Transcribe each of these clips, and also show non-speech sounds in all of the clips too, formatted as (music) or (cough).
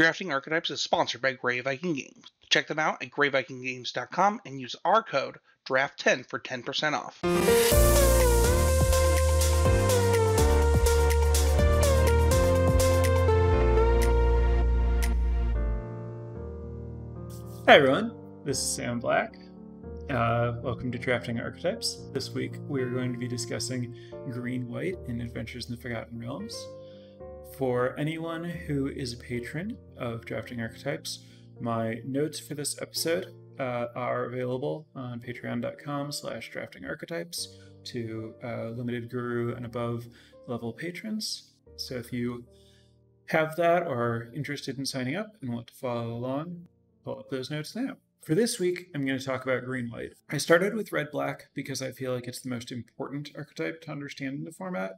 Drafting Archetypes is sponsored by Grey Viking Games. Check them out at greyvikinggames.com and use our code DRAFT10 for 10% off. Hi everyone, this is Sam Black. Uh, welcome to Drafting Archetypes. This week we are going to be discussing Green White in Adventures in the Forgotten Realms. For anyone who is a patron of Drafting Archetypes, my notes for this episode uh, are available on patreon.com slash drafting archetypes to uh, limited guru and above level patrons. So if you have that or are interested in signing up and want to follow along, pull up those notes now. For this week, I'm going to talk about green white. I started with red black because I feel like it's the most important archetype to understand in the format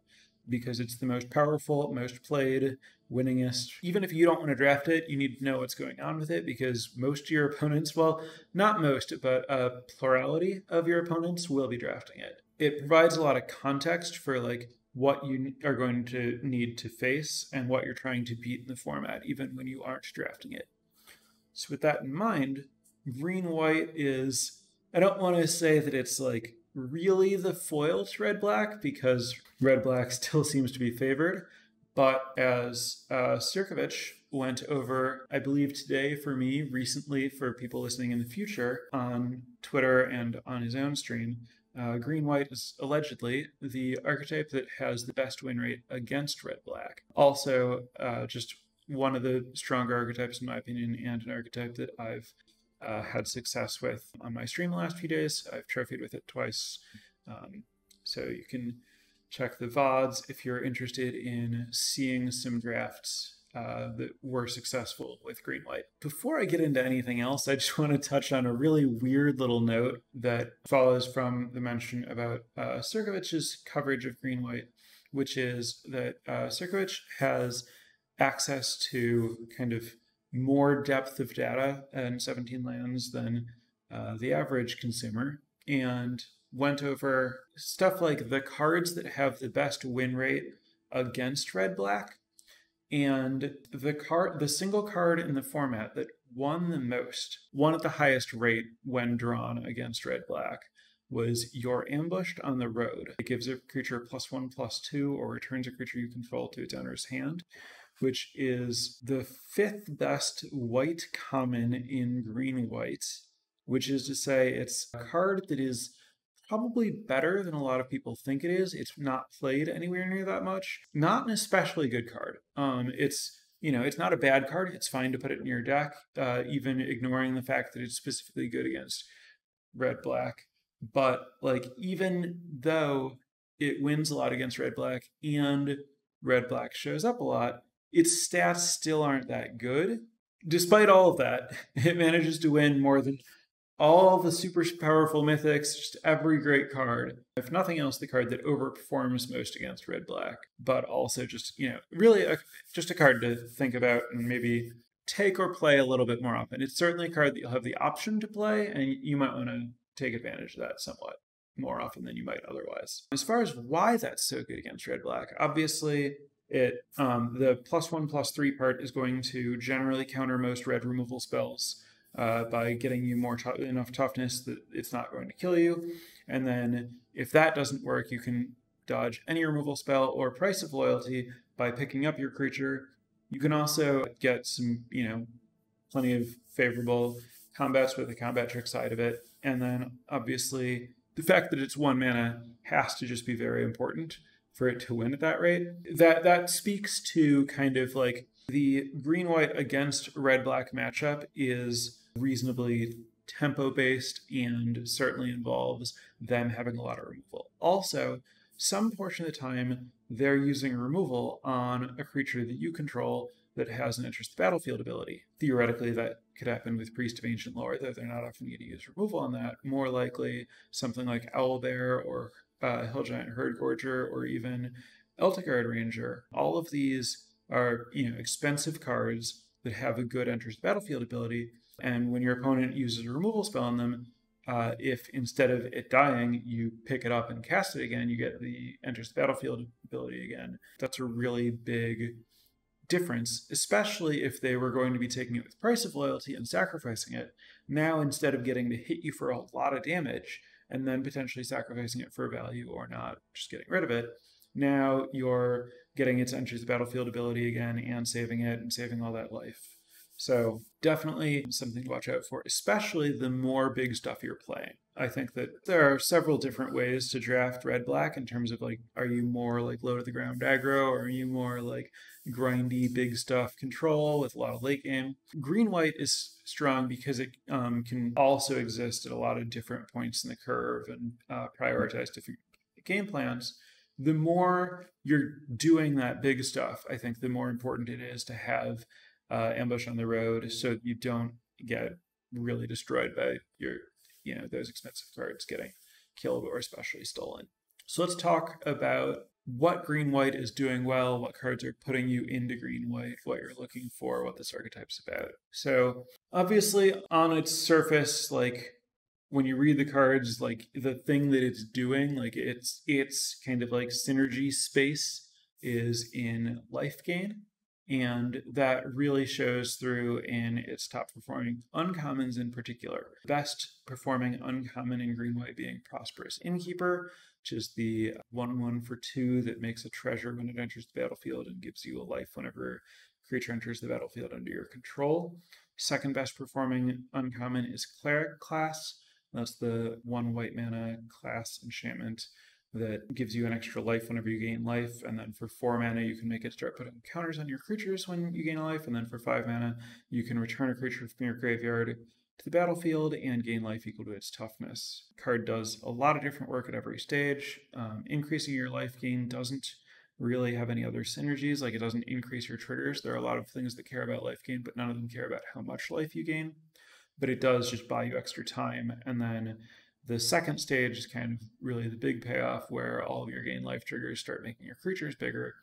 because it's the most powerful, most played, winningest. Even if you don't want to draft it, you need to know what's going on with it because most of your opponents, well, not most, but a plurality of your opponents will be drafting it. It provides a lot of context for like what you are going to need to face and what you're trying to beat in the format, even when you aren't drafting it. So, with that in mind, green white is, I don't want to say that it's like really the foil to red black because red black still seems to be favored. But as uh, Sierkovitz went over, I believe today for me, recently for people listening in the future on Twitter and on his own stream, uh, green white is allegedly the archetype that has the best win rate against red black. Also, uh, just one of the stronger archetypes, in my opinion, and an archetype that I've uh, had success with on my stream the last few days. I've trophied with it twice. Um, so you can check the VODs if you're interested in seeing some drafts uh, that were successful with green white. Before I get into anything else, I just (laughs) want to touch on a really weird little note that follows from the mention about uh, coverage of green white, which is that uh, has access to kind of more depth of data in 17 lands than uh, the average consumer and went over stuff like the cards that have the best win rate against red black and the card the single card in the format that won the most won at the highest rate when drawn against red black was you're ambushed on the road. It gives a creature plus one plus two or returns a creature you control to its owner's hand which is the fifth best white common in green white, which is to say it's a card that is probably better than a lot of people think it is. It's not played anywhere near that much. Not an especially good card. Um, it's you know, it's not a bad card. It's fine to put it in your deck, uh, even ignoring the fact that it's specifically good against red black. But like, even though it wins a lot against red black and red black shows up a lot, its stats still aren't that good. Despite all of that, (laughs) it manages to win more than all the super powerful mythics, just every great card. If nothing else, the card that overperforms most against red black, but also just, you know, really a, just a card to think about and maybe take or play a little bit more often. It's certainly a card that you'll have the option to play, and you might want to take advantage of that somewhat more often than you might otherwise. As far as why that's so good against red black, obviously it um, the plus one plus three part is going to generally counter most red removal spells uh, by getting you more t- enough toughness that it's not going to kill you. And then if that doesn't work, you can dodge any removal spell or price of loyalty by picking up your creature. You can also get some, you know, plenty of favorable combats with the combat trick side of it. And then obviously the fact that it's one mana has to just be very important for it to win at that rate. That that speaks to kind of like the green white against red black matchup is reasonably tempo based and certainly involves them having a lot of removal. Also, some portion of the time they're using removal on a creature that you control that has an interest battlefield ability. Theoretically, that could happen with Priest of Ancient Lore, though they're not often going to use removal on that. More likely, something like Owlbear or uh, Hill Giant Herdgorger, or even Elturgard Ranger. All of these are you know expensive cards that have a good enters the battlefield ability. And when your opponent uses a removal spell on them, uh, if instead of it dying, you pick it up and cast it again, you get the enters the battlefield ability again. That's a really big difference, especially if they were going to be taking it with price of loyalty and sacrificing it. Now, instead of getting to hit you for a lot of damage and then potentially sacrificing it for value or not, just getting rid of it, now you're getting its enters the battlefield ability again and saving it and saving all that life. So definitely something to watch out for, especially the more big stuff you're playing. I think that there are several different ways to draft red black in terms of like, are you more like low to the ground aggro, or are you more like grindy big stuff control with a lot of late game? Green white is strong because it um, can also exist at a lot of different points in the curve and uh, prioritize different game plans the more you're doing that big stuff, I think the more important it is to have uh, ambush on the road so you don't get really destroyed by your, you know, those expensive cards getting killed or especially stolen. So let's talk about what green white is doing well, what cards are putting you into green white, what you're looking for, what this archetype's about. So obviously on its surface, like when you read the cards, like the thing that it's doing, like it's it's kind of like synergy space is in life gain and that really shows through in its top performing uncommons in particular. Best performing uncommon in green white being Prosperous Innkeeper, which is the 1 1 for 2 that makes a treasure when it enters the battlefield and gives you a life whenever creature enters the battlefield under your control. Second best performing uncommon is Cleric class. That's the one white mana class enchantment that gives you an extra life whenever you gain life. And then for four mana, you can make it start putting counters on your creatures when you gain a life. And then for five mana, you can return a creature from your graveyard to the battlefield and gain life equal to its toughness. Card does a lot of different work at every stage. Um, increasing your life gain doesn't really have any other synergies. Like it doesn't increase your triggers. There are a lot of things that care about life gain, but none of them care about how much life you gain. But it does just buy you extra time. And then the second stage is kind of really the big payoff where all of your gain life triggers start making your creatures bigger.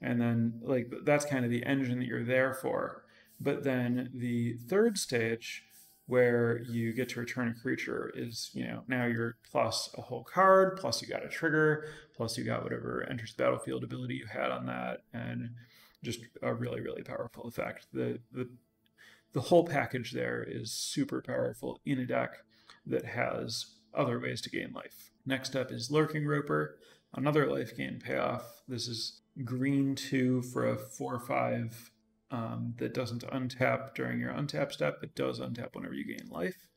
And then, like, that's kind of the engine that you're there for. But then the third stage, where you get to return a creature, is, you know, now you're plus a whole card, plus you got a trigger, plus you got whatever enters the battlefield ability you had on that, and just a really, really powerful effect. The, the, the whole package there is super powerful in a deck that has other ways to gain life. Next up is Lurking Roper, another life gain payoff. This is green 2 for a 4 5 um, that doesn't untap during your untap step, but does untap whenever you gain life.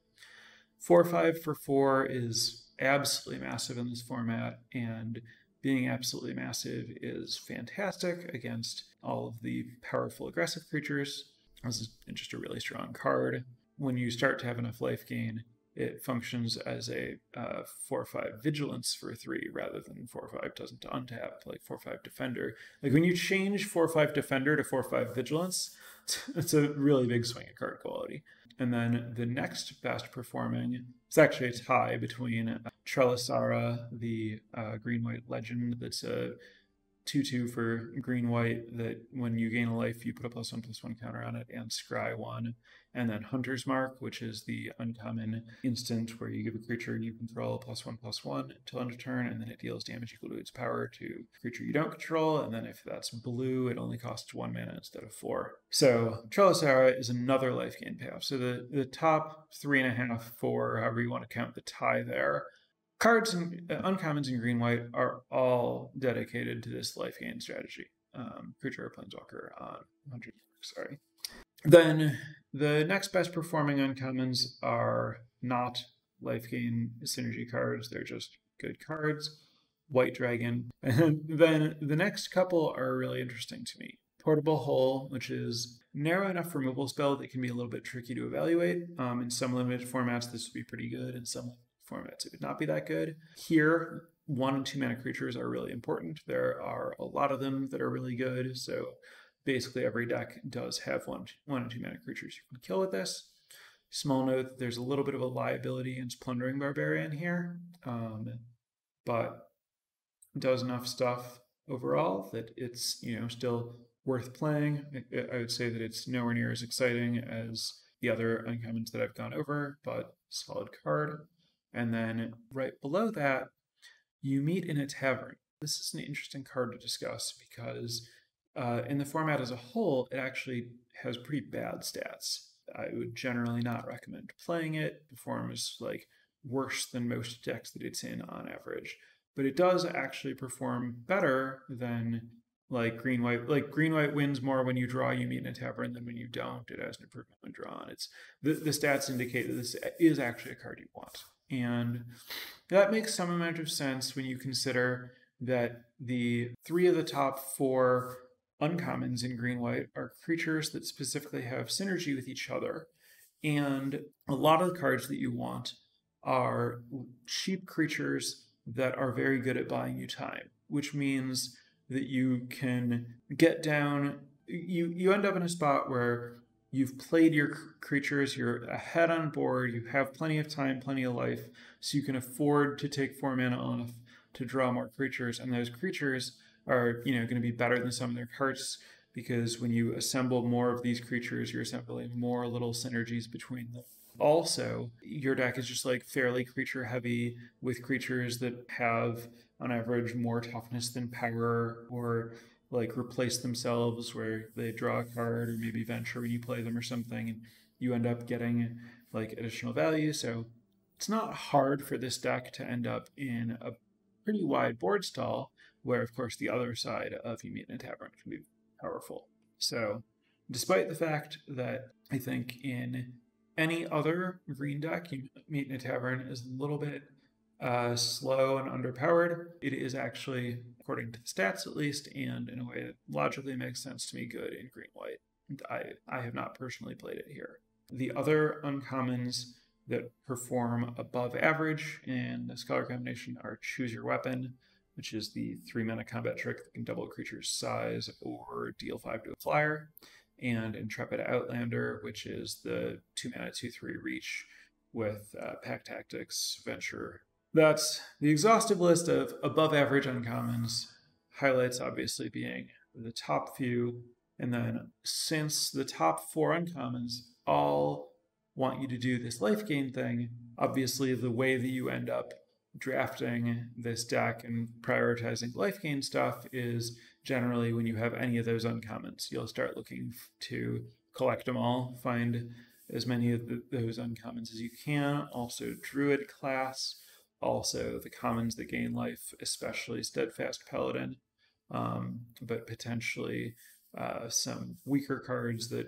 4 5 for 4 is absolutely massive in this format, and being absolutely massive is fantastic against all of the powerful aggressive creatures. This is just a really strong card. When you start to have enough life gain, it functions as a uh, 4 5 vigilance for 3 rather than 4 or 5 doesn't untap like 4 or 5 defender. Like when you change 4 or 5 defender to 4 or 5 vigilance, (laughs) it's a really big swing at card quality. And then the next best performing, it's actually a tie between uh, Trelasarra, the uh, green white legend that's a 2 2 for green white that when you gain a life, you put a plus 1 plus 1 counter on it, and Scry 1. And then Hunter's Mark, which is the uncommon instant where you give a creature you control a plus 1 plus 1 until end of turn, and then it deals damage equal to its power to creature you don't control. And then if that's blue, it only costs 1 mana instead of 4. So Trelasarra is another life gain payoff. So the, the top 3.5, 4, however you want to count the tie there, cards and uh, uncommons in green white are all dedicated to this life gain strategy. Um, creature or planeswalker on 100. Sorry. Then the next best performing uncommons are not life gain synergy cards. They're just good cards. White Dragon. And (laughs) then the next couple are really interesting to me. Portable Hole, which is narrow enough removal spell that can be a little bit tricky to evaluate. Um, in some limited formats, this would be pretty good. In some formats, it would not be that good. Here, one and two mana creatures are really important. There are a lot of them that are really good. So basically, every deck does have one, one and two mana creatures you can kill with this. Small note: there's a little bit of a liability in Plundering Barbarian here, um, but does enough stuff overall that it's you know still worth playing. I would say that it's nowhere near as exciting as the other uncommons that I've gone over, but solid card. And then right below that, you meet in a tavern. This is an interesting card to discuss because uh, in the format as a whole, it actually has pretty bad stats. I would generally not recommend playing it. Performs like worse than most decks that it's in on average, but it does actually perform better than like green white. Like green white wins more when you draw you meet in a tavern than when you don't. It has an improvement when drawn. It's the, the stats indicate that this is actually a card you want, and that makes some amount of sense when you consider that the three of the top four uncommons in green white are creatures that specifically have synergy with each other. And a lot of the cards that you want are cheap creatures that are very good at buying you time, which means that you can get down you you end up in a spot where you've played your creatures, you're ahead on board, you have plenty of time, plenty of life, so you can afford to take four mana off to draw more creatures, and those creatures are you know going to be better than some of their cards because when you assemble more of these creatures, you're assembling more little synergies between them. Also, your deck is just like fairly creature heavy with creatures that have on average more toughness than power or like replace themselves where they draw a card or maybe venture when you play them or something and you end up getting like additional value. So it's not hard for this deck to end up in a pretty wide board stall where of course the other side of you meet in a tavern can be powerful. So despite the fact that I think in any other green deck you meet in a tavern is a little bit uh, slow and underpowered. It is actually, according to the stats at least, and in a way that logically makes sense to me, good in green white. I, I have not personally played it here. The other uncommons that perform above average in the Scholar combination are Choose Your Weapon, which is the three mana combat trick that can double a creature's size or deal five to a flyer, and Intrepid Outlander, which is the two mana, two, three reach with uh, Pack Tactics, Venture, that's the exhaustive list of above average uncommons, highlights obviously being the top few. And then since the top four uncommons all want you to do this life gain thing, obviously the way that you end up drafting this deck and prioritizing life gain stuff is generally when you have any of those uncommons. You'll start looking to collect them all, find as many of the, those uncommons as you can. Also, Druid class also the commons that gain life, especially Steadfast Paladin, um, but potentially uh, some weaker cards that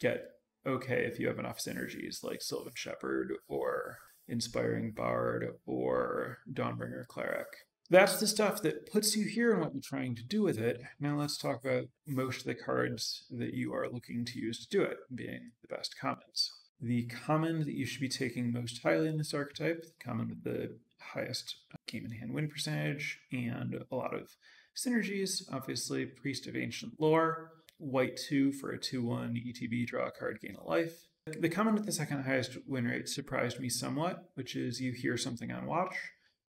get okay if you have enough synergies, like Sylvan Shepherd or Inspiring Bard or Dawnbringer Cleric. That's the stuff that puts you here and what you're trying to do with it. Now let's talk about most of the cards that you are looking to use to do it, being the best commons. The common that you should be taking most highly in this archetype, the common with the highest game in hand win percentage and a lot of synergies. Obviously, Priest of Ancient Lore, white 2 for a 2 1 ETB draw a card, gain a life. The comment with the second highest win rate surprised me somewhat, which is you hear something on watch.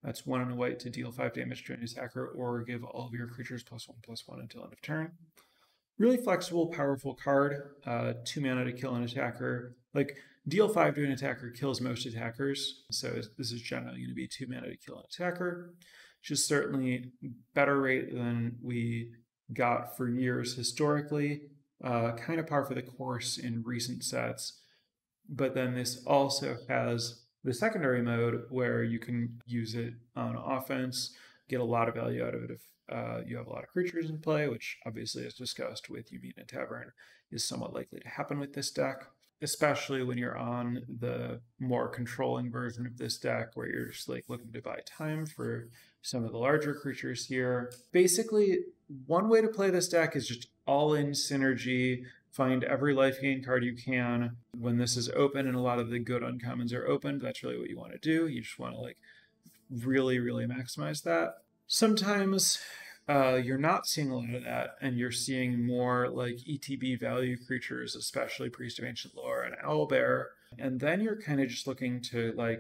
That's one and a white to deal 5 damage to an attacker or give all of your creatures plus 1 plus 1 until end of turn. Really flexible, powerful card. Uh, 2 mana to kill an attacker. Like, Deal 5 to an attacker kills most attackers, so this is generally going to be 2 mana to kill an attacker, which is certainly better rate than we got for years historically. Uh, kind of par for the course in recent sets. But then this also has the secondary mode where you can use it on offense, get a lot of value out of it if uh, you have a lot of creatures in play, which obviously, as discussed with You Meet in a Tavern, is somewhat likely to happen with this deck especially when you're on the more controlling version of this deck where you're just like looking to buy time for some of the larger creatures here. Basically, one way to play this deck is just all in synergy. Find every life gain card you can. When this is open and a lot of the good uncommons are open, that's really what you want to do. You just want to like really, really maximize that. Sometimes uh, you're not seeing a lot of that, and you're seeing more like ETB value creatures, especially Priest of Ancient Lore and Owlbear. And then you're kind of just looking to like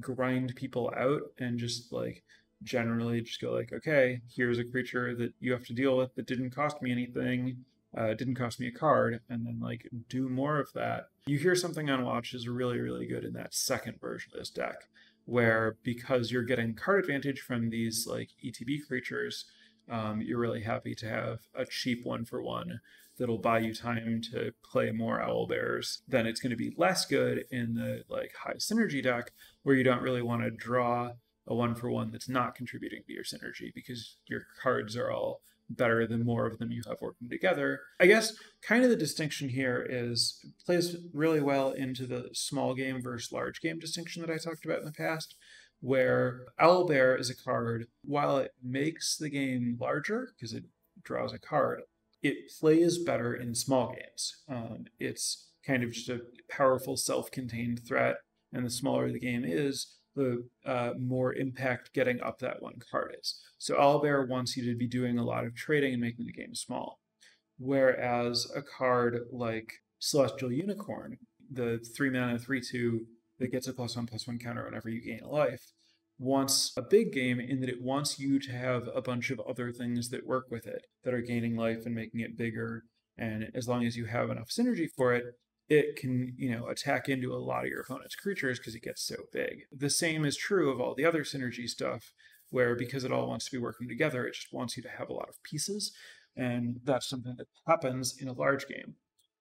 grind people out and just like generally just go like, okay, here's a creature that you have to deal with that didn't cost me anything, uh, didn't cost me a card, and then like do more of that. You hear something on watch is really, really good in that second version of this deck, where because you're getting card advantage from these like ETB creatures, um, you're really happy to have a cheap one for one that'll buy you time to play more owlbears, then it's going to be less good in the like high synergy deck where you don't really want to draw a one for one that's not contributing to your synergy because your cards are all better the more of them you have working together. I guess kind of the distinction here is plays really well into the small game versus large game distinction that I talked about in the past, where Owlbear is a card, while it makes the game larger because it draws a card, it plays better in small games. Um, it's kind of just a powerful self contained threat, and the smaller the game is, the uh, more impact getting up that one card is. So Owlbear wants you to be doing a lot of trading and making the game small. Whereas a card like Celestial Unicorn, the three mana, three two that gets a plus one plus one counter whenever you gain a life, wants a big game in that it wants you to have a bunch of other things that work with it that are gaining life and making it bigger. And as long as you have enough synergy for it, it can, you know, attack into a lot of your opponent's creatures because it gets so big. The same is true of all the other synergy stuff, where because it all wants to be working together, it just wants you to have a lot of pieces. And that's something that happens in a large game.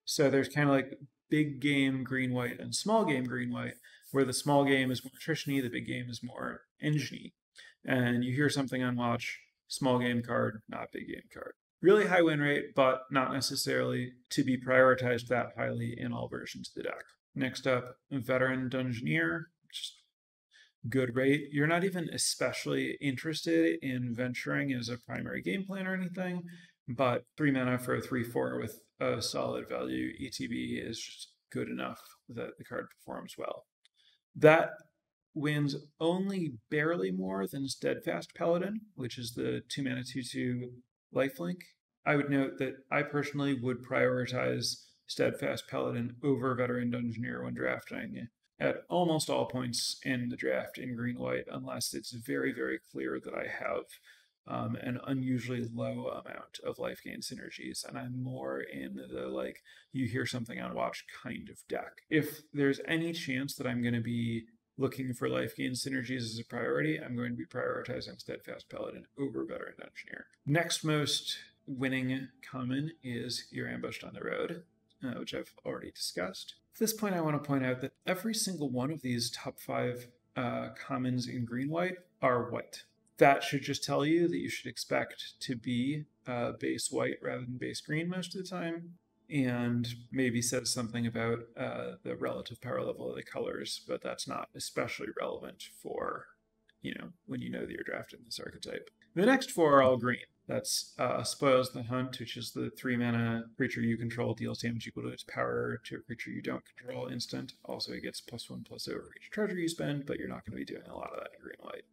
So there's kind of like big game green white and small game green white, where the small game is more attrition the big game is more engine And you hear something on watch, small game card, not big game card really high win rate, but not necessarily to be prioritized that highly in all versions of the deck. Next up, Veteran Dungeoneer, just good rate. You're not even especially interested in venturing as a primary game plan or anything, but three mana for a 3 4 with a solid value ETB is just good enough that the card performs well. That wins only barely more than Steadfast Paladin, which is the 2 mana 2 2 lifelink. I would note that I personally would prioritize Steadfast Paladin over Veteran Dungeoneer when drafting at almost all points in the draft in green white, unless it's very, very clear that I have um, an unusually low amount of life gain synergies, and I'm more in the like you hear something on watch kind of deck. If there's any chance that I'm going to be looking for life gain synergies as a priority, I'm going to be prioritizing Steadfast Paladin over Veteran Dungeoneer. Next most winning common is You're Ambushed on the Road, uh, which I've already discussed. At this point, I want to point out that every single one of these top five uh, commons in green white are white. That should just tell you that you should expect to be uh, base white rather than base green most of the time and maybe says something about uh, the relative power level of the colors, but that's not especially relevant for, you know, when you know that you're drafting this archetype. The next four are all green. That's uh, Spoils the Hunt, which is the three mana creature you control deals damage equal to its power to a creature you don't control instant. Also, it gets plus one plus over each treasure you spend, but you're not going to be doing a lot of that in green white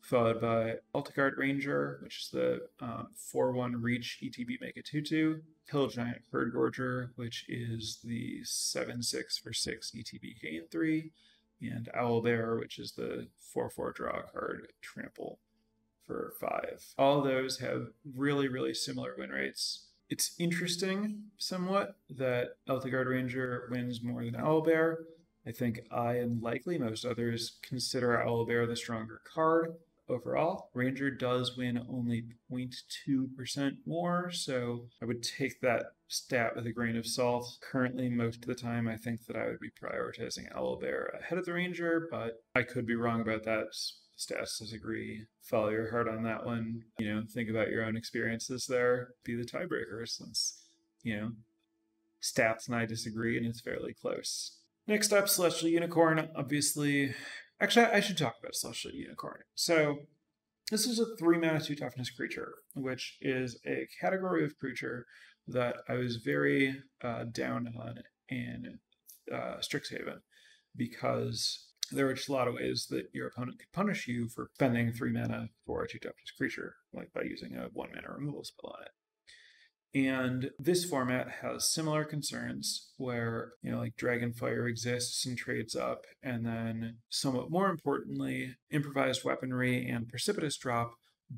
followed by Elturgard Ranger, which is the um, 4 1 reach ETB Mega a 2 2. Hill Giant Herdgorger, which is the 7 6 for 6 ETB gain 3. And Owlbear, which is the 4 4 draw card Trample for 5. All those have really, really similar win rates. It's interesting somewhat that Elturgard Ranger wins more than Owlbear. I think I and likely most others consider Owlbear the stronger card overall. Ranger does win only 0.2% more, so I would take that stat with a grain of salt. Currently, most of the time, I think that I would be prioritizing Owlbear ahead of the Ranger, but I could be wrong about that. Stats disagree. Follow your heart on that one. You know, think about your own experiences there. Be the tiebreaker since, you know, stats and I disagree and it's fairly close. Next up, Celestial Unicorn. Obviously, Actually, I should talk about Celestial Unicorn. So, this is a three mana two toughness creature, which is a category of creature that I was very uh, down on in uh, Strixhaven because there were just a lot of ways that your opponent could punish you for spending three mana for a two toughness creature, like by using a one mana removal spell on it. And this format has similar concerns where, you know, like Dragonfire exists and trades up, and then somewhat more importantly, improvised weaponry and precipitous drop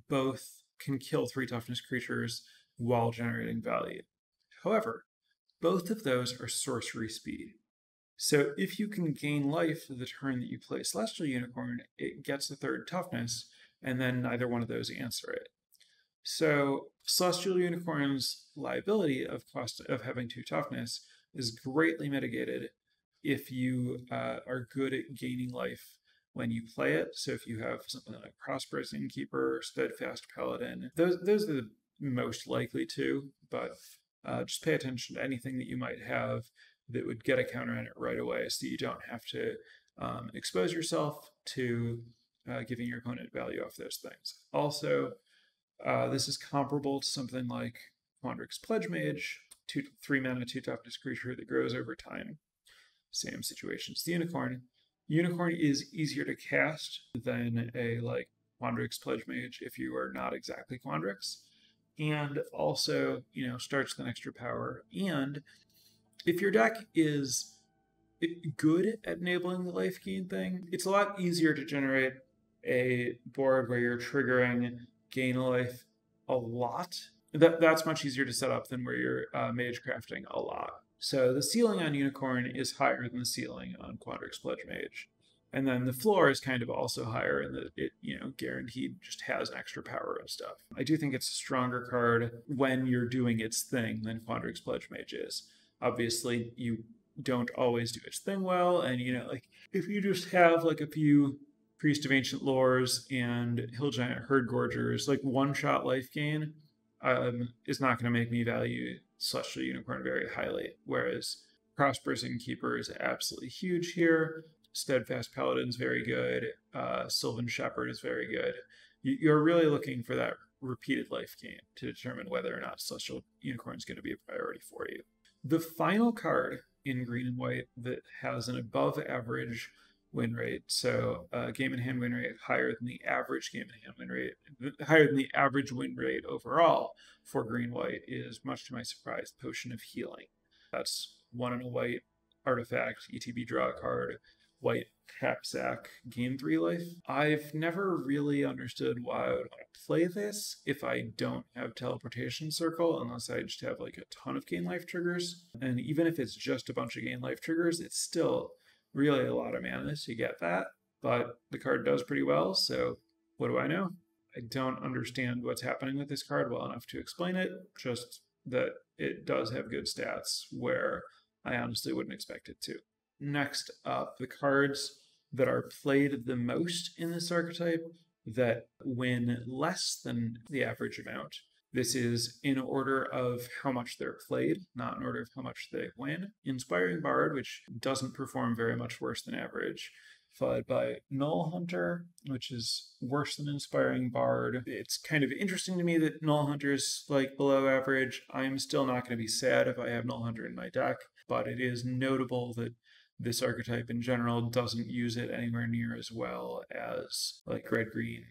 both can kill three toughness creatures while generating value. However, both of those are sorcery speed. So if you can gain life the turn that you play Celestial Unicorn, it gets a third toughness, and then neither one of those answer it. So Celestial Unicorn's liability of cost of having two toughness is greatly mitigated if you uh, are good at gaining life when you play it. So if you have something like Prosperous Innkeeper, Steadfast Paladin, those those are the most likely to. But uh, just pay attention to anything that you might have that would get a counter on it right away, so you don't have to um, expose yourself to uh, giving your opponent value off those things. Also, uh, this is comparable to something like Quandrix Pledge Mage, two three mana, two toughness creature that grows over time. Same situation as the Unicorn. Unicorn is easier to cast than a like Quandrix Pledge Mage if you are not exactly Quandrix. And also, you know, starts with an extra power. And if your deck is good at enabling the life gain thing, it's a lot easier to generate a board where you're triggering gain life a lot. That, that's much easier to set up than where you're uh, mage crafting a lot. So the ceiling on Unicorn is higher than the ceiling on Quandrix Pledge Mage. And then the floor is kind of also higher in that it, you know, guaranteed just has extra power and stuff. I do think it's a stronger card when you're doing its thing than Quandrix Pledge Mage is. Obviously, you don't always do its thing well, and you know, like if you just have like a few Priest of Ancient Lores and Hill Giant Herdgorgers, like one shot life gain, um, is not going to make me value Celestial Unicorn very highly. Whereas Prosperous Innkeeper is absolutely huge here. Steadfast Paladin is very good. Uh, Sylvan Shepherd is very good. You're really looking for that repeated life gain to determine whether or not Celestial Unicorn is going to be a priority for you. The final card in green and white that has an above average win rate. So uh, game in hand win rate higher than the average game in hand win rate, higher than the average win rate overall for green white is much to my surprise, Potion of Healing. That's one in a white artifact, ETB draw a card, white Capsack, gain three life. I've never really understood why I would want to play this if I don't have teleportation circle, unless I just have like a ton of gain life triggers. And even if it's just a bunch of gain life triggers, it's still really a lot of mana to get that, but the card does pretty well, so what do I know? I don't understand what's happening with this card well enough to explain it, just that it does have good stats where I honestly wouldn't expect it to. Next up, the cards that are played the most in this archetype that win less than the average amount this is in order of how much they're played, not in order of how much they win. Inspiring Bard, which doesn't perform very much worse than average, followed by Gnoll Hunter, which is worse than Inspiring Bard. It's kind of interesting to me that Gnoll Hunter's like below average. I'm still not going to be sad if I have Gnoll Hunter in my deck, but it is notable that this archetype in general doesn't use it anywhere near as well as like red green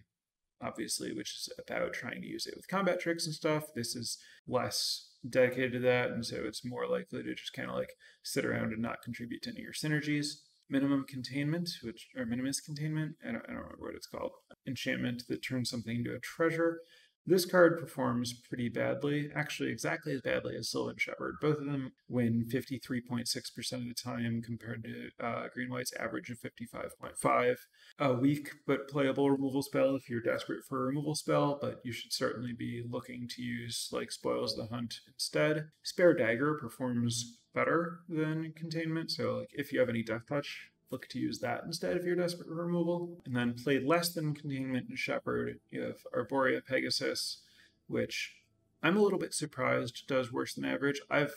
obviously, which is about trying to use it with combat tricks and stuff. This is less dedicated to that, and so it's more likely to just kind of like sit around and not contribute to any of your synergies. Minimum containment, which or minimus containment, I don't, I don't remember what it's called. Enchantment that turns something into a treasure. This card performs pretty badly, actually exactly as badly as Sylvan Shepherd. Both of them win 53.6% of the time compared to uh, Green White's average of 55.5. A weak but playable removal spell if you're desperate for a removal spell, but you should certainly be looking to use like Spoils the Hunt instead. Spare Dagger performs better than Containment, so like if you have any Death Touch, look to use that instead if you're desperate for removal. And then played less than Containment and Shepherd, you have Arborea Pegasus, which I'm a little bit surprised does worse than average. I've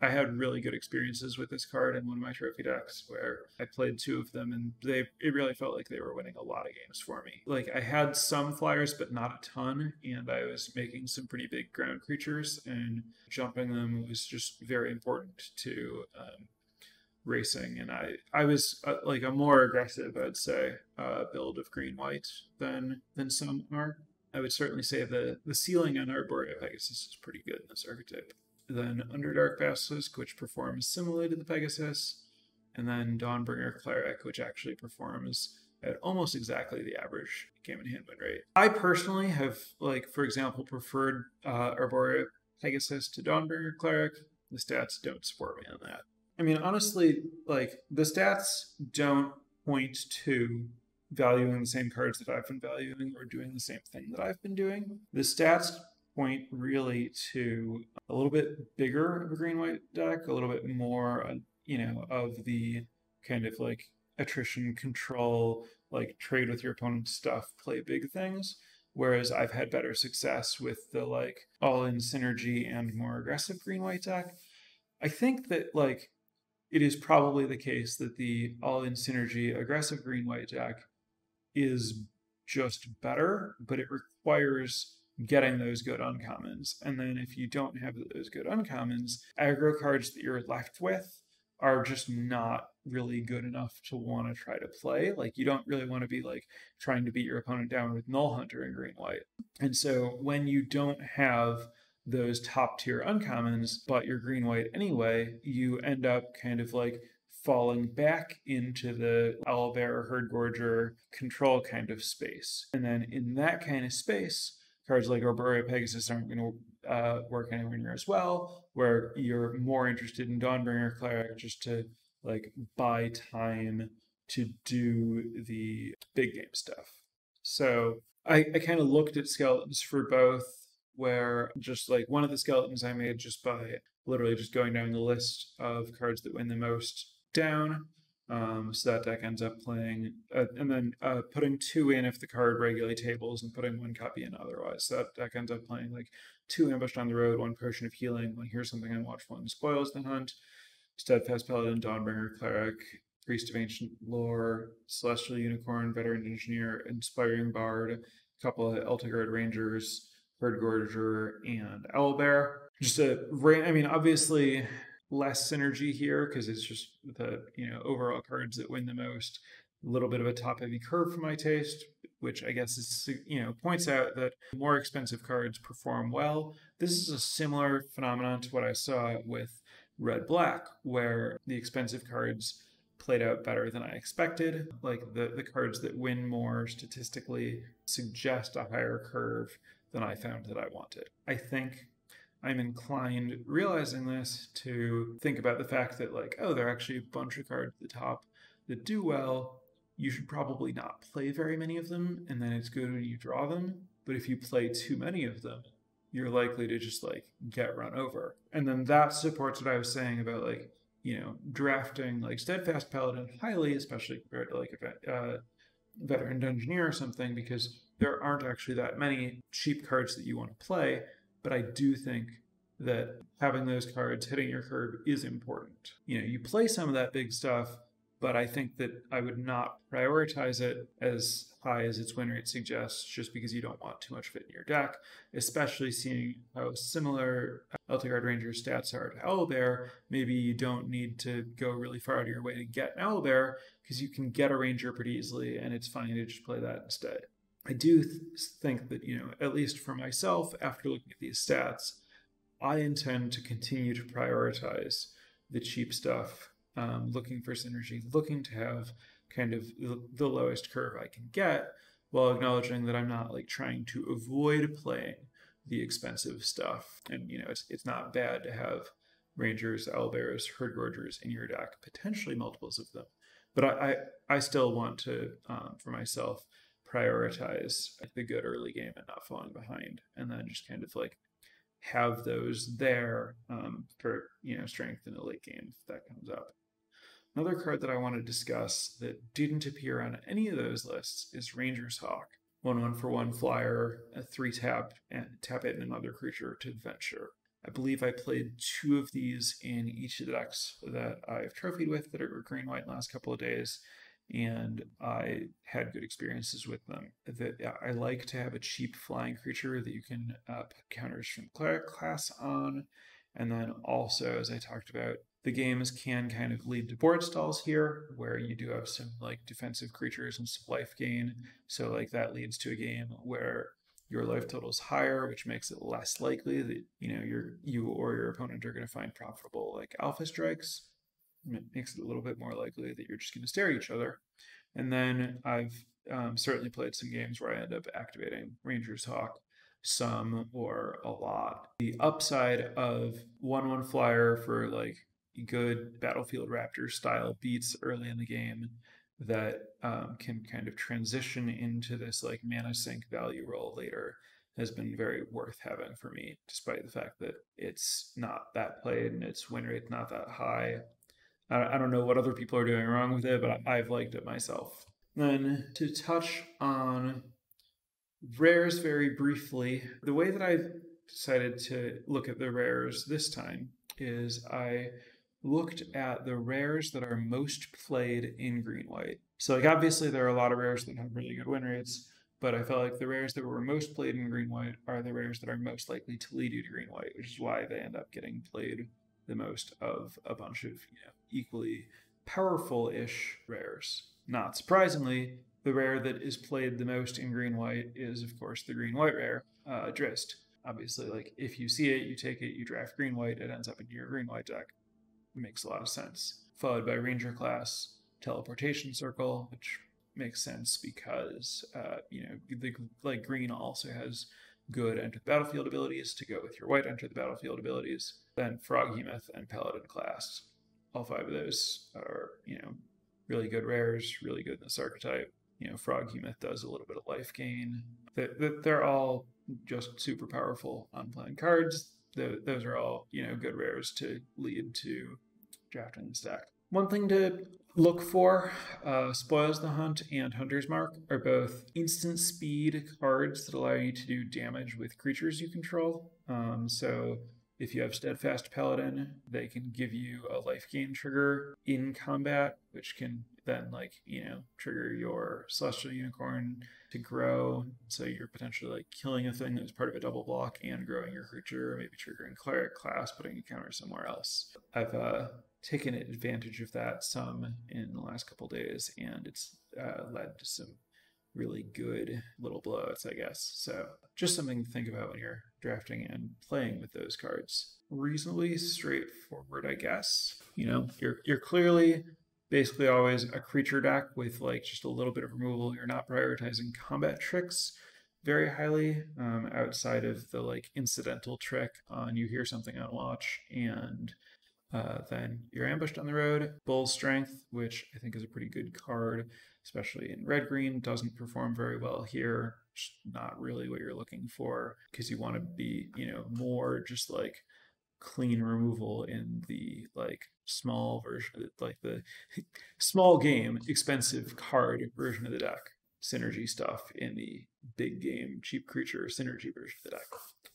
I had really good experiences with this card in one of my trophy decks where I played two of them and they it really felt like they were winning a lot of games for me. Like I had some flyers but not a ton and I was making some pretty big ground creatures and jumping them was just very important to um, racing, and I I was uh, like a more aggressive, I'd say, uh, build of green white than than some are. I would certainly say the the ceiling on Arborea Pegasus is pretty good in this archetype. Then Underdark Basilisk, which performs similarly to the Pegasus, and then Dawnbringer Cleric, which actually performs at almost exactly the average game in hand win rate. I personally have, like, for example, preferred uh, Arborea Pegasus to Dawnbringer Cleric. The stats don't support me on that. I mean, honestly, like the stats don't point to valuing the same cards that I've been valuing or doing the same thing that I've been doing. The stats point really to a little bit bigger of a green white deck, a little bit more, uh, you know, of the kind of like attrition control, like trade with your opponent's stuff, play big things. Whereas I've had better success with the like all in synergy and more aggressive green white deck. I think that like it is probably the case that the all in synergy aggressive green white deck is just better, but it requires getting those good uncommons. And then if you don't have those good uncommons, aggro cards that you're left with are just not really good enough to want to try to play. Like you don't really want to be like trying to beat your opponent down with Gnoll Hunter and Green White. And so when you don't have those top tier uncommons, but you're green white anyway, you end up kind of like falling back into the Owlbear, Herdgorger control kind of space. And then in that kind of space, cards like Arborea Pegasus aren't going to uh, work anywhere near as well, where you're more interested in Dawnbringer Cleric just to like buy time to do the big game stuff. So I, I kind of looked at skeletons for both, where just like one of the skeletons I made just by literally just going down the list of cards that win the most down. Um, so that deck ends up playing, uh, and then uh, putting two in if the card regularly tables, and putting one copy in otherwise. So that deck ends up playing like two ambushed on the road, one potion of healing, one here's something I watch, one spoils the hunt, steadfast paladin, dawnbringer cleric, priest of ancient lore, celestial unicorn, veteran dungeoneer, inspiring bard, a couple of Elturgard rangers, Herdgorger, and owlbear. Just a, I mean, obviously less synergy here because it's just the you know overall cards that win the most. A little bit of a top heavy curve for my taste, which I guess is you know points out that more expensive cards perform well. This is a similar phenomenon to what I saw with red black, where the expensive cards played out better than I expected. Like the, the cards that win more statistically suggest a higher curve than I found that I wanted. I think I'm inclined, realizing this, to think about the fact that, like, oh, there are actually a bunch of cards at the top that do well. You should probably not play very many of them, and then it's good when you draw them. But if you play too many of them, you're likely to just like get run over. And then that supports what I was saying about like, you know, drafting like Steadfast Paladin highly, especially compared to like a uh, Veteran Dungeoneer or something, because there aren't actually that many cheap cards that you want to play but I do think that having those cards hitting your curve is important. You know, you play some of that big stuff, but I think that I would not prioritize it as high as its win rate suggests just because you don't want too much of it in your deck, especially seeing how similar Elturgard Ranger stats are to Owlbear. Maybe you don't need to go really far out of your way to get an Owlbear because you can get a Ranger pretty easily and it's fine to just play that instead. I do th- think that, you know, at least for myself, after looking at these stats, I intend to continue to prioritize the cheap stuff, um, looking for synergy, looking to have kind of the lowest curve I can get, while acknowledging that I'm not like trying to avoid playing the expensive stuff. And you know, it's it's not bad to have rangers, owlbears, herdgorgers in your deck, potentially multiples of them. But I I, I still want to, um, for myself, prioritize the good early game and not falling behind, and then just kind of like have those there um, for you know strength in the late game if that comes up. Another card that I want to discuss that didn't appear on any of those lists is Ranger's Hawk. One one for one flyer, a three tap, and tap it and another creature to adventure. I believe I played two of these in each of the decks that I've trophied with that are green white last couple of days and I had good experiences with them. That I like to have a cheap flying creature that you can uh, put counters from cleric class on, and then also, as I talked about, the games can kind of lead to board stalls here, where you do have some like defensive creatures and some life gain. So like that leads to a game where your life total is higher, which makes it less likely that you know your you or your opponent are going to find profitable like alpha strikes it makes it a little bit more likely that you're just going to stare at each other. And then I've um, certainly played some games where I end up activating Ranger's Hawk some or a lot. The upside of 1 1 flyer for like good Battlefield Raptor style beats early in the game that um, can kind of transition into this like mana sink value roll later has been very worth having for me, despite the fact that it's not that played and its win rate not that high. I, I don't know what other people are doing wrong with it, but I've liked it myself. Then to touch on rares very briefly, the way that I've decided to look at the rares this time is I looked at the rares that are most played in green white. So like obviously there are a lot of rares that have really good win rates, but I felt like the rares that were most played in green white are the rares that are most likely to lead you to green white, which is why they end up getting played the most of a bunch of you know equally powerful-ish rares. Not surprisingly, the rare that is played the most in green white is of course the green white rare, uh, Drizzt. Obviously, like if you see it, you take it, you draft green white, it ends up in your green white deck. It makes a lot of sense. Followed by Ranger class, Teleportation Circle, which makes sense because uh, you know the like green also has good enter the battlefield abilities to go with your white enter the battlefield abilities. Then Froghemoth and Paladin class. All five of those are you know really good rares, really good in this archetype. You know, Froghemoth does a little bit of life gain. They're all just super powerful on playing cards. Those are all you know good rares to lead to drafting the stack. One thing to look for uh, Spoils the Hunt and Hunter's Mark are both instant speed cards that allow you to do damage with creatures you control. Um, so if you have Steadfast Paladin, they can give you a life gain trigger in combat, which can then, like, you know, trigger your Celestial Unicorn to grow. So you're potentially like killing a thing that's part of a double block and growing your creature, maybe triggering Cleric class, putting a counter somewhere else. I've uh, taken advantage of that some in the last couple days, and it's uh, led to some really good little blowouts, I guess. So just something to think about when you're drafting and playing with those cards. Reasonably straightforward, I guess. You know, you're you're clearly basically always a creature deck with like just a little bit of removal. You're not prioritizing combat tricks very highly um, outside of the like incidental trick on you hear something on watch and uh, then you're ambushed on the road. Bull Strength, which I think is a pretty good card, especially in red green, doesn't perform very well here. Not really what you're looking for because you want to be, you know, more just like clean removal in the like small version, like the (laughs) small game, expensive card version of the deck. Synergy stuff in the big game, cheap creature synergy version of the deck.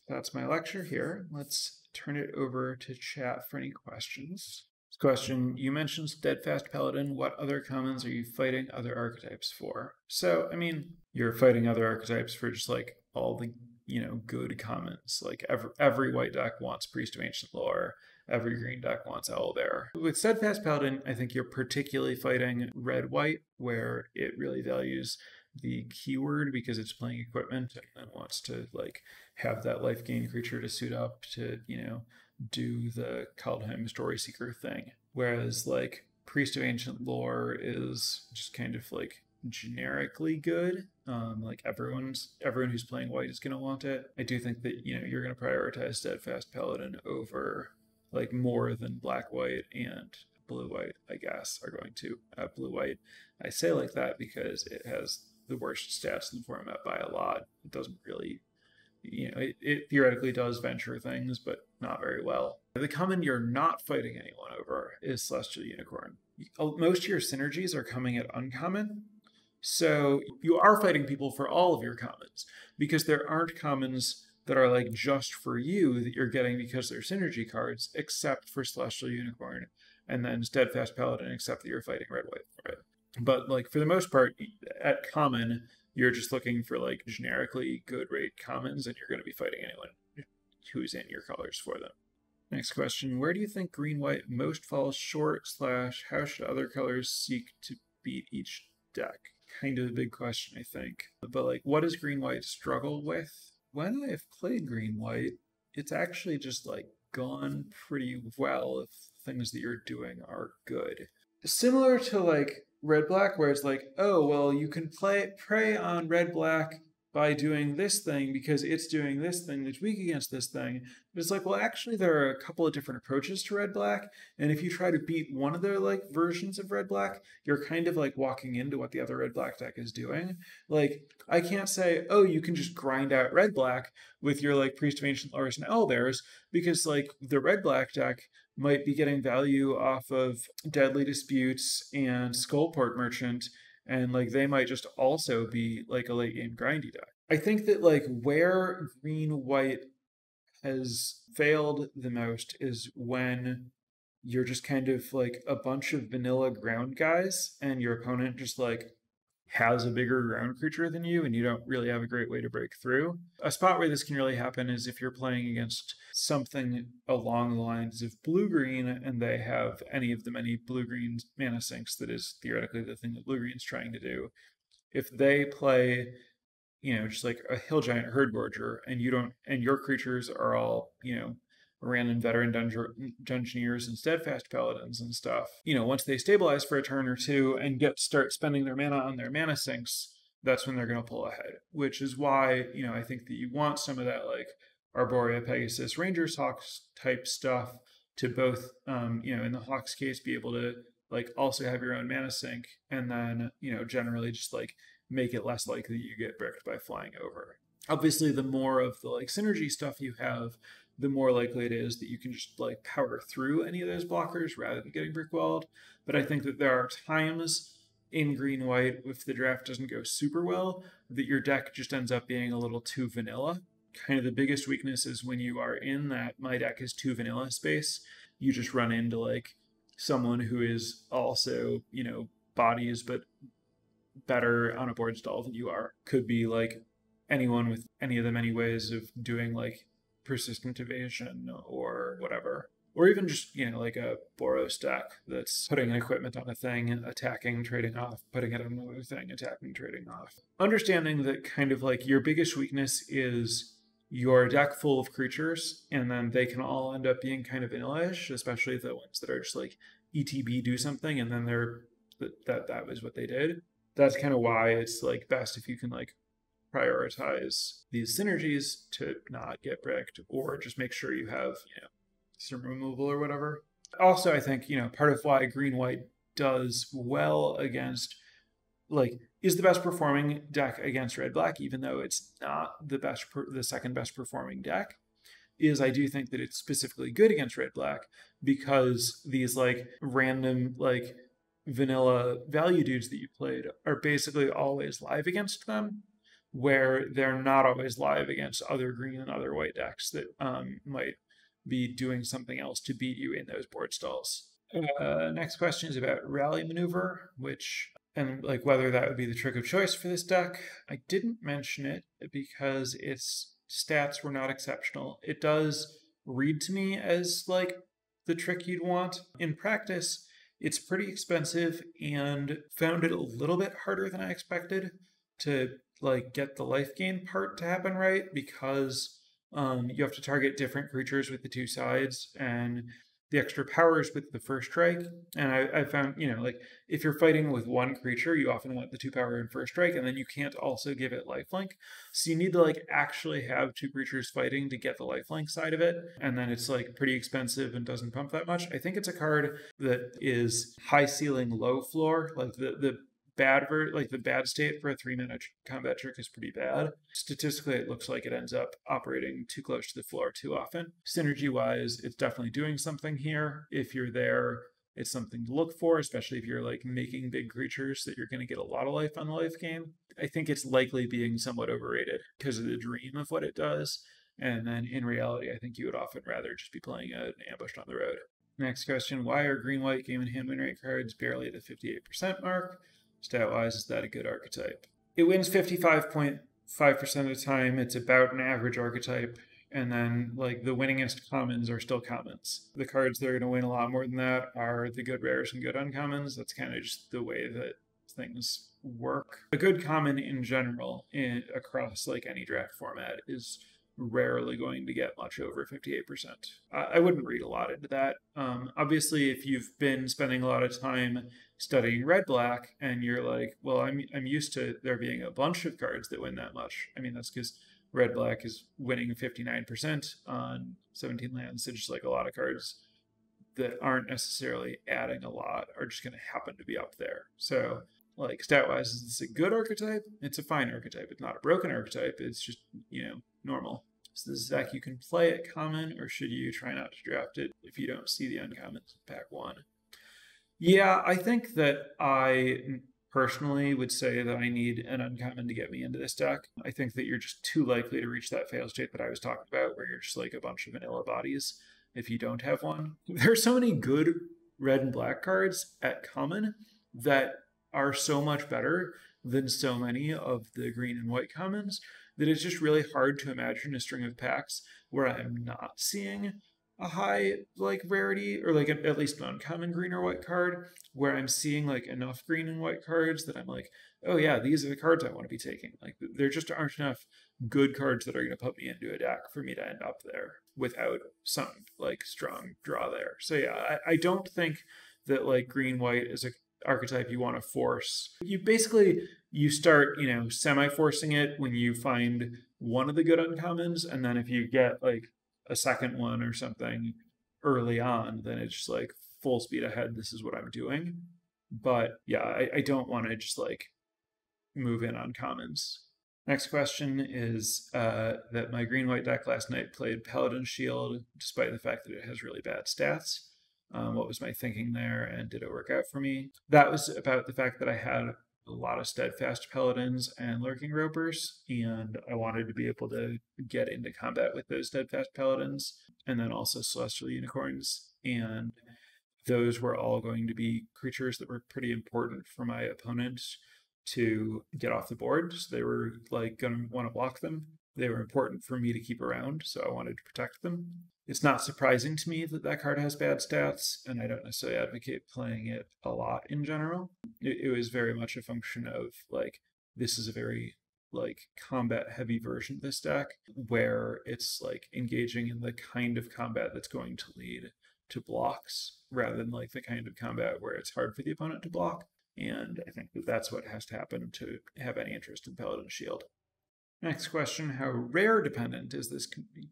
That's my lecture here. Let's turn it over to chat for any questions. Question You mentioned Steadfast Paladin. What other commons are you fighting other archetypes for? So, I mean, you're fighting other archetypes for just like all the, you know, good commons. Like every, every white deck wants Priest of Ancient Lore, every green deck wants Owlbear. With Steadfast Paladin, I think you're particularly fighting red white, where it really values the keyword because it's playing equipment and wants to like have that life gain creature to suit up to, you know, do the Kaldheim story seeker thing. Whereas like Priest of Ancient Lore is just kind of like generically good. Um, like everyone's everyone who's playing white is gonna want it. I do think that, you know, you're gonna prioritize Steadfast Paladin over like more than black white and blue white, I guess, are going to. Uh, blue white, I say like that because it has the worst stats in the format by a lot. It doesn't really, you know, it, it theoretically does venture things, but not very well. The common you're not fighting anyone over is Celestial Unicorn. Uh, most of your synergies are coming at uncommon. So you are fighting people for all of your commons because there aren't commons that are like just for you that you're getting because they're synergy cards, except for Celestial Unicorn and then Steadfast Paladin, except that you're fighting red white it. But like for the most part, at common, you're just looking for like generically good rate commons, and you're going to be fighting anyone who's in your colors for them. Next question: Where do you think green white most falls short? Slash, how should other colors seek to beat each deck? Kind of a big question, I think. But like, what does green white struggle with? When I've played green white, it's actually just like gone pretty well if things that you're doing are good. Similar to like red black where it's like oh well you can play prey on red black by doing this thing because it's doing this thing that's weak against this thing. But it's like, well, actually, there are a couple of different approaches to red black. And if you try to beat one of their like versions of red black, you're kind of like walking into what the other red black deck is doing. Like, I can't say, oh, you can just grind out red black with your like Priest of Ancient Lores and Owlbears, because like the red black deck might be getting value off of Deadly Disputes and Skullport Merchant and like they might just also be like a late game grindy deck. I think that like where green white has failed the most is when you're just kind of like a bunch of vanilla ground guys and your opponent just like has a bigger ground creature than you and you don't really have a great way to break through. A spot where this can really happen is if you're playing against something along the lines of blue green and they have any of the many blue green mana sinks that is theoretically the thing that blue green's trying to do. If they play, you know, just like a hill giant herdgorger and you don't and your creatures are all, you know, random veteran dungeon, dungeoneers and steadfast paladins and stuff. You know, once they stabilize for a turn or two and get start spending their mana on their mana sinks, that's when they're going to pull ahead. Which is why you know I think that you want some of that like Arborea, Pegasus, Rangers, Hawks type stuff to both, um, you know, in the Hawks case, be able to like also have your own mana sink, and then you know generally just like make it less likely you get bricked by flying over. Obviously, the more of the like synergy stuff you have, the more likely it is that you can just like power through any of those blockers rather than getting brick walled. But I think that there are times in green white, if the draft doesn't go super well, that your deck just ends up being a little too vanilla. Kind of the biggest weakness is when you are in that my deck is too vanilla space, you just run into like someone who is also, you know, bodies but better on a board stall than you are. Could be like anyone with any of the many ways of doing like persistent evasion or whatever. Or even just, you know, like a Boros deck that's putting an equipment on a thing, attacking, trading off, putting it on another thing, attacking, trading off. Understanding that kind of like your biggest weakness is your deck full of creatures, and then they can all end up being kind of vanilla-ish, especially the ones that are just like ETB do something, and then they're that that, that was what they did. That's kind of why it's like best if you can like prioritize these synergies to not get bricked or just make sure you have you know some removal or whatever. Also i think you know part of why green white does well against like is the best performing deck against red black even though it's not the best per- the second best performing deck is i do think that it's specifically good against red black because these like random like vanilla value dudes that you played are basically always live against them where they're not always live against other green and other white decks that um, might be doing something else to beat you in those board stalls. Uh, next question is about rally maneuver, which and like whether that would be the trick of choice for this deck. I didn't mention it because its stats were not exceptional. It does read to me as like the trick you'd want. In practice, it's pretty expensive and found it a little bit harder than I expected to like get the life gain part to happen right because um, you have to target different creatures with the two sides and the extra powers with the first strike. And I, I found, you know, like if you're fighting with one creature, you often want the two power and first strike, and then you can't also give it lifelink. So you need to like actually have two creatures fighting to get the lifelink side of it. And then it's like pretty expensive and doesn't pump that much. I think it's a card that is high ceiling, low floor. Like the the bad ver- like the bad state for a three minute combat trick is pretty bad. Statistically, it looks like it ends up operating too close to the floor too often. Synergy wise, it's definitely doing something here. If you're there, it's something to look for, especially if you're like making big creatures that you're going to get a lot of life on the life game. I think it's likely being somewhat overrated because of the dream of what it does. And then in reality, I think you would often rather just be playing an ambushed on the road. Next question Why are green white game and hand win rate cards barely at the 58% mark? Stat wise, is that a good archetype? It wins 55.5% of the time. It's about an average archetype. And then, like, the winningest commons are still commons. The cards that are going to win a lot more than that are the good rares and good uncommons. That's kind of just the way that things work. A good common in general, in, across like any draft format, is rarely going to get much over 58%. I, I wouldn't read a lot into that. Um, obviously, if you've been spending a lot of time studying red black and you're like, well, I'm, I'm used to there being a bunch of cards that win that much. I mean, that's because red black is winning 59% on 17Lands. So just like a lot of cards that aren't necessarily adding a lot are just going to happen to be up there. So, like stat wise, is this a good archetype? It's a fine archetype. It's not a broken archetype. It's just, you know, normal. So this deck you can play it common, or should you try not to draft it if you don't see the uncommons in pack one? Yeah, I think that I personally would say that I need an uncommon to get me into this deck. I think that you're just too likely to reach that fail state that I was talking about, where you're just like a bunch of vanilla bodies if you don't have one. (laughs) There are so many good red and black cards at common that are so much better than so many of the green and white commons that it's just really hard to imagine a string of packs where I'm not seeing a high like rarity or like at least an uncommon green or white card where I'm seeing like enough green and white cards that I'm like, oh yeah, these are the cards I want to be taking. Like there just aren't enough good cards that are going to put me into a deck for me to end up there without some like strong draw there. So yeah, I, I don't think that like green white is a archetype you want to force. You basically you start, you know, semi forcing it when you find one of the good uncommons, and then if you get like a second one or something early on, then it's just like full speed ahead. This is what I'm doing. But yeah, I, I don't want to just like move in on commons. Next question is uh, that my green white deck last night played Paladin Shield, despite the fact that it has really bad stats. Um, what was my thinking there, and did it work out for me? That was about the fact that I had a lot of steadfast paladins and lurking ropers, and I wanted to be able to get into combat with those steadfast paladins, and then also celestial unicorns. And those were all going to be creatures that were pretty important for my opponent to get off the board. So they were like going to want to block them. They were important for me to keep around, so I wanted to protect them. It's not surprising to me that that card has bad stats, and I don't necessarily advocate playing it a lot in general. It, it was very much a function of like this is a very like combat heavy version of this deck where it's like engaging in the kind of combat that's going to lead to blocks rather than like the kind of combat where it's hard for the opponent to block. And I think that that's what has to happen to have any interest in Paladin Shield. Next question, how rare dependent is this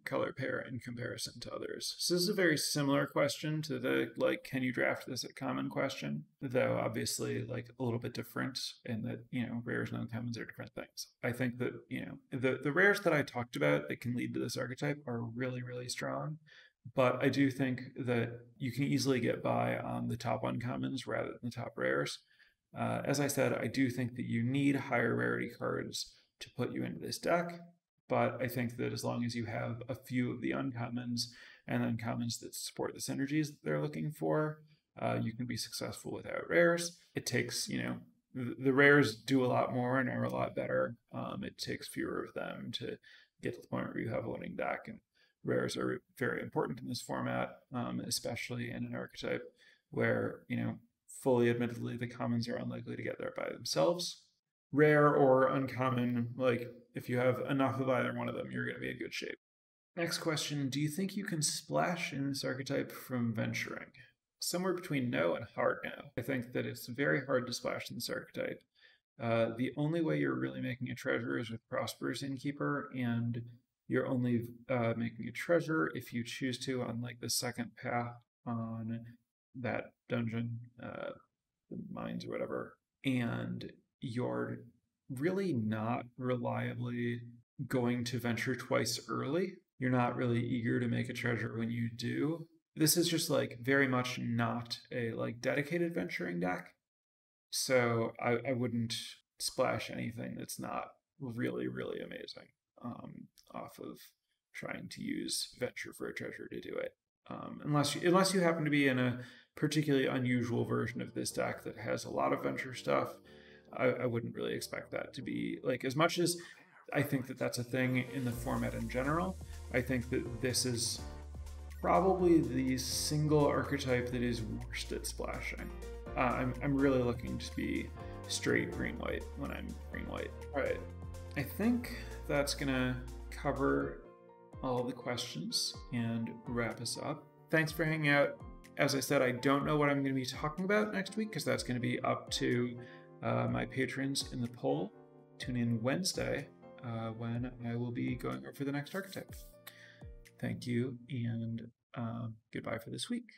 color pair in comparison to others? So this is a very similar question to the, like, can you draft this at common question, though obviously, like, a little bit different in that, you know, rares and uncommons are different things. I think that, you know, the, the rares that I talked about that can lead to this archetype are really, really strong. But I do think that you can easily get by on the top uncommons rather than the top rares. Uh, as I said, I do think that you need higher rarity cards to put you into this deck. But I think that as long as you have a few of the uncommons and uncommons that support the synergies that they're looking for, uh, you can be successful without rares. It takes, you know, the rares do a lot more and are a lot better. Um, it takes fewer of them to get to the point where you have a winning deck. And rares are very important in this format, um, especially in an archetype where, you know, fully admittedly, the commons are unlikely to get there by themselves rare or uncommon, like if you have enough of either one of them, you're going to be in good shape. Next question Do you think you can splash in this archetype from venturing? Somewhere between no and hard no. I think that it's very hard to splash in this archetype. Uh, the only way you're really making a treasure is with Prosperous Innkeeper, and you're only uh, making a treasure if you choose to on like the second path on that dungeon, uh, the mines or whatever. And you're really not reliably going to venture twice early. You're not really eager to make a treasure when you do. This is just like very much not a like dedicated venturing deck. So I, I wouldn't splash anything that's not really, really amazing um, off of trying to use venture for a treasure to do it. Um, unless you, unless you happen to be in a particularly unusual version of this deck that has a lot of venture stuff I, I wouldn't really expect that to be like as much as I think that that's a thing in the format in general. I think that this is probably the single archetype that is worst at splashing. Uh, I'm, I'm really looking to be straight green white when I'm green white. All right. I think that's gonna cover all the questions and wrap us up. Thanks for hanging out. As I said, I don't know what I'm to be talking about next week because that's to be up to uh, my patrons in the poll. Tune in Wednesday uh, when I will be going over the next archetype. Thank you and uh, goodbye for this week.